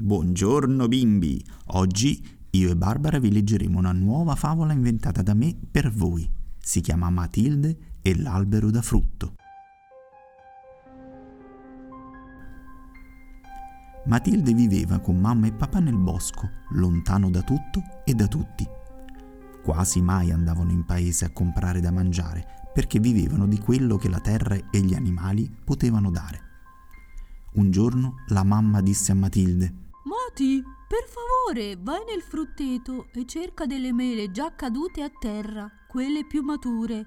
Buongiorno bimbi! Oggi io e Barbara vi leggeremo una nuova favola inventata da me per voi. Si chiama Matilde e l'albero da frutto. Matilde viveva con mamma e papà nel bosco, lontano da tutto e da tutti. Quasi mai andavano in paese a comprare da mangiare, perché vivevano di quello che la terra e gli animali potevano dare. Un giorno la mamma disse a Matilde Mati, per favore, vai nel frutteto e cerca delle mele già cadute a terra, quelle più mature,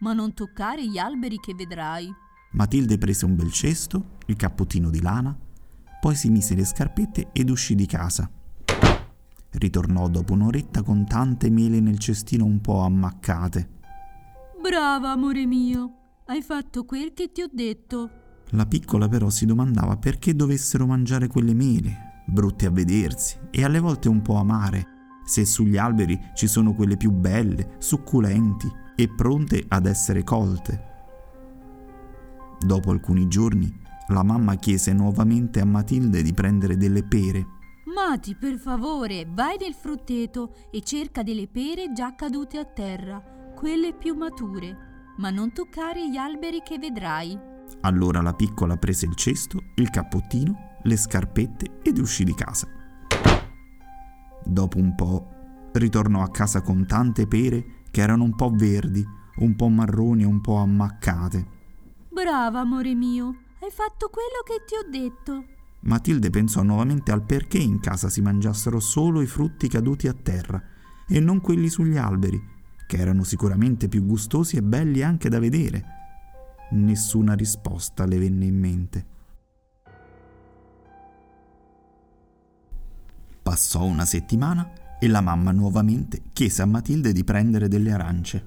ma non toccare gli alberi che vedrai. Matilde prese un bel cesto, il cappottino di lana, poi si mise le scarpette ed uscì di casa. Ritornò dopo un'oretta con tante mele nel cestino un po' ammaccate. Brava, amore mio, hai fatto quel che ti ho detto. La piccola però si domandava perché dovessero mangiare quelle mele, brutte a vedersi e alle volte un po' amare, se sugli alberi ci sono quelle più belle, succulenti e pronte ad essere colte. Dopo alcuni giorni, la mamma chiese nuovamente a Matilde di prendere delle pere. Mati, per favore, vai nel frutteto e cerca delle pere già cadute a terra, quelle più mature, ma non toccare gli alberi che vedrai. Allora la piccola prese il cesto, il cappottino le scarpette ed uscì di casa. Dopo un po' ritornò a casa con tante pere che erano un po' verdi, un po' marroni e un po' ammaccate. Brava, amore mio, hai fatto quello che ti ho detto. Matilde pensò nuovamente al perché in casa si mangiassero solo i frutti caduti a terra e non quelli sugli alberi, che erano sicuramente più gustosi e belli anche da vedere. Nessuna risposta le venne in mente. Passò una settimana e la mamma nuovamente chiese a Matilde di prendere delle arance.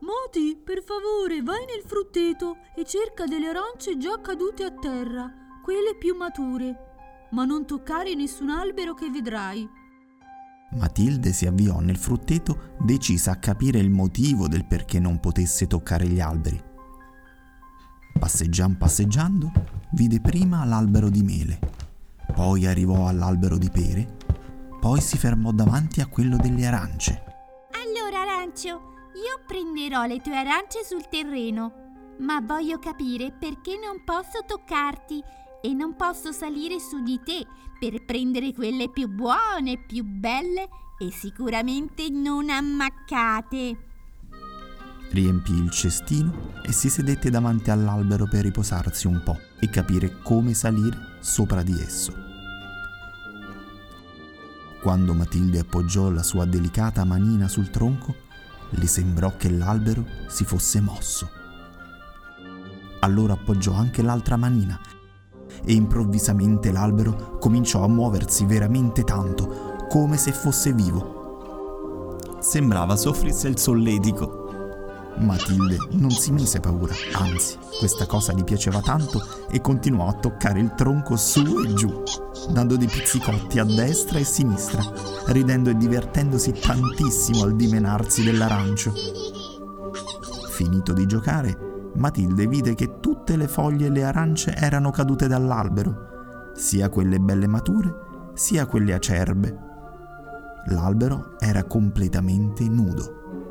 Moti, per favore, vai nel frutteto e cerca delle arance già cadute a terra, quelle più mature, ma non toccare nessun albero che vedrai. Matilde si avviò nel frutteto decisa a capire il motivo del perché non potesse toccare gli alberi. Passeggiando passeggiando, vide prima l'albero di mele poi arrivò all'albero di pere, poi si fermò davanti a quello delle arance. Allora, Arancio, io prenderò le tue arance sul terreno, ma voglio capire perché non posso toccarti e non posso salire su di te per prendere quelle più buone, più belle e sicuramente non ammaccate. Riempì il cestino e si sedette davanti all'albero per riposarsi un po' e capire come salire sopra di esso. Quando Matilde appoggiò la sua delicata manina sul tronco, le sembrò che l'albero si fosse mosso. Allora appoggiò anche l'altra manina e improvvisamente l'albero cominciò a muoversi veramente tanto, come se fosse vivo. Sembrava soffrisse il solletico Matilde non si mise paura, anzi, questa cosa gli piaceva tanto e continuò a toccare il tronco su e giù, dando dei pizzicotti a destra e sinistra, ridendo e divertendosi tantissimo al dimenarsi dell'arancio. Finito di giocare, Matilde vide che tutte le foglie e le arance erano cadute dall'albero, sia quelle belle mature, sia quelle acerbe. L'albero era completamente nudo.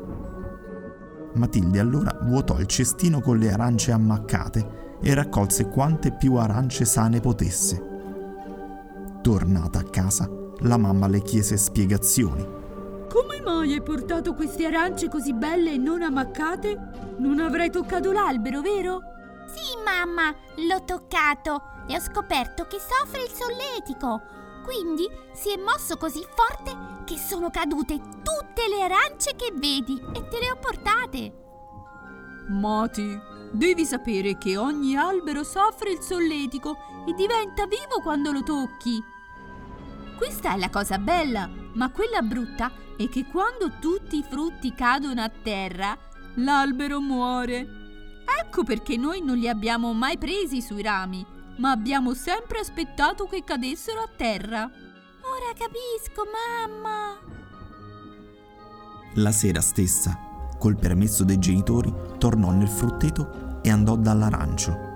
Matilde allora vuotò il cestino con le arance ammaccate e raccolse quante più arance sane potesse. Tornata a casa, la mamma le chiese spiegazioni. Come mai hai portato queste arance così belle e non ammaccate? Non avrai toccato l'albero, vero? Sì, mamma, l'ho toccato e ho scoperto che soffre il solletico. Quindi si è mosso così forte che sono cadute tutte le arance che vedi e te le ho portate. Mati, devi sapere che ogni albero soffre il solletico e diventa vivo quando lo tocchi. Questa è la cosa bella, ma quella brutta è che quando tutti i frutti cadono a terra, l'albero muore. Ecco perché noi non li abbiamo mai presi sui rami ma abbiamo sempre aspettato che cadessero a terra. Ora capisco, mamma. La sera stessa, col permesso dei genitori, tornò nel frutteto e andò dall'arancio.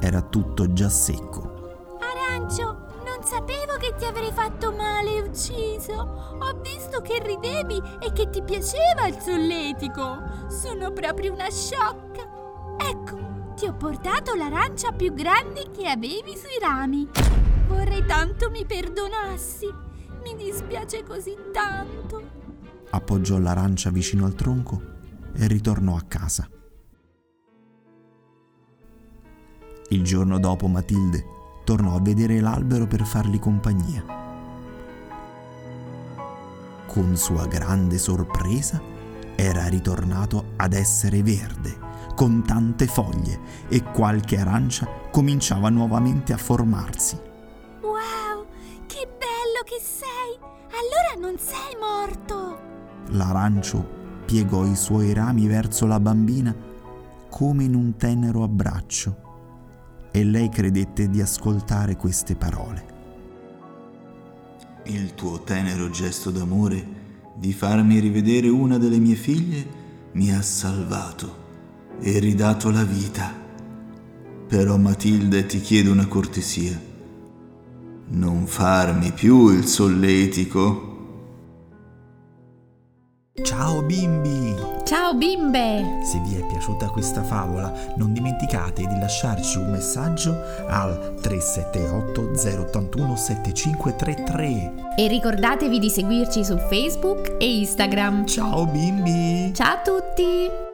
Era tutto già secco. Arancio, non sapevo che ti avrei fatto male e ucciso. Ho visto che ridevi e che ti piaceva il solletico. Sono proprio una sciocca. Ecco, ti ho portato l'arancia più grande che avevi sui rami. Vorrei tanto mi perdonassi. Mi dispiace così tanto. Appoggiò l'arancia vicino al tronco e ritornò a casa. Il giorno dopo Matilde tornò a vedere l'albero per fargli compagnia. Con sua grande sorpresa era ritornato ad essere verde, con tante foglie e qualche arancia cominciava nuovamente a formarsi. Wow, che bello che sei! Allora non sei morto! L'arancio piegò i suoi rami verso la bambina come in un tenero abbraccio e lei credette di ascoltare queste parole. Il tuo tenero gesto d'amore di farmi rivedere una delle mie figlie mi ha salvato e ridato la vita. Però Matilde ti chiedo una cortesia. Non farmi più il solletico. Ciao bimbi! Ciao bimbe! Se vi è piaciuta questa favola non dimenticate di lasciarci un messaggio al 378 081 7533. E ricordatevi di seguirci su Facebook e Instagram. Ciao bimbi! Ciao a tutti!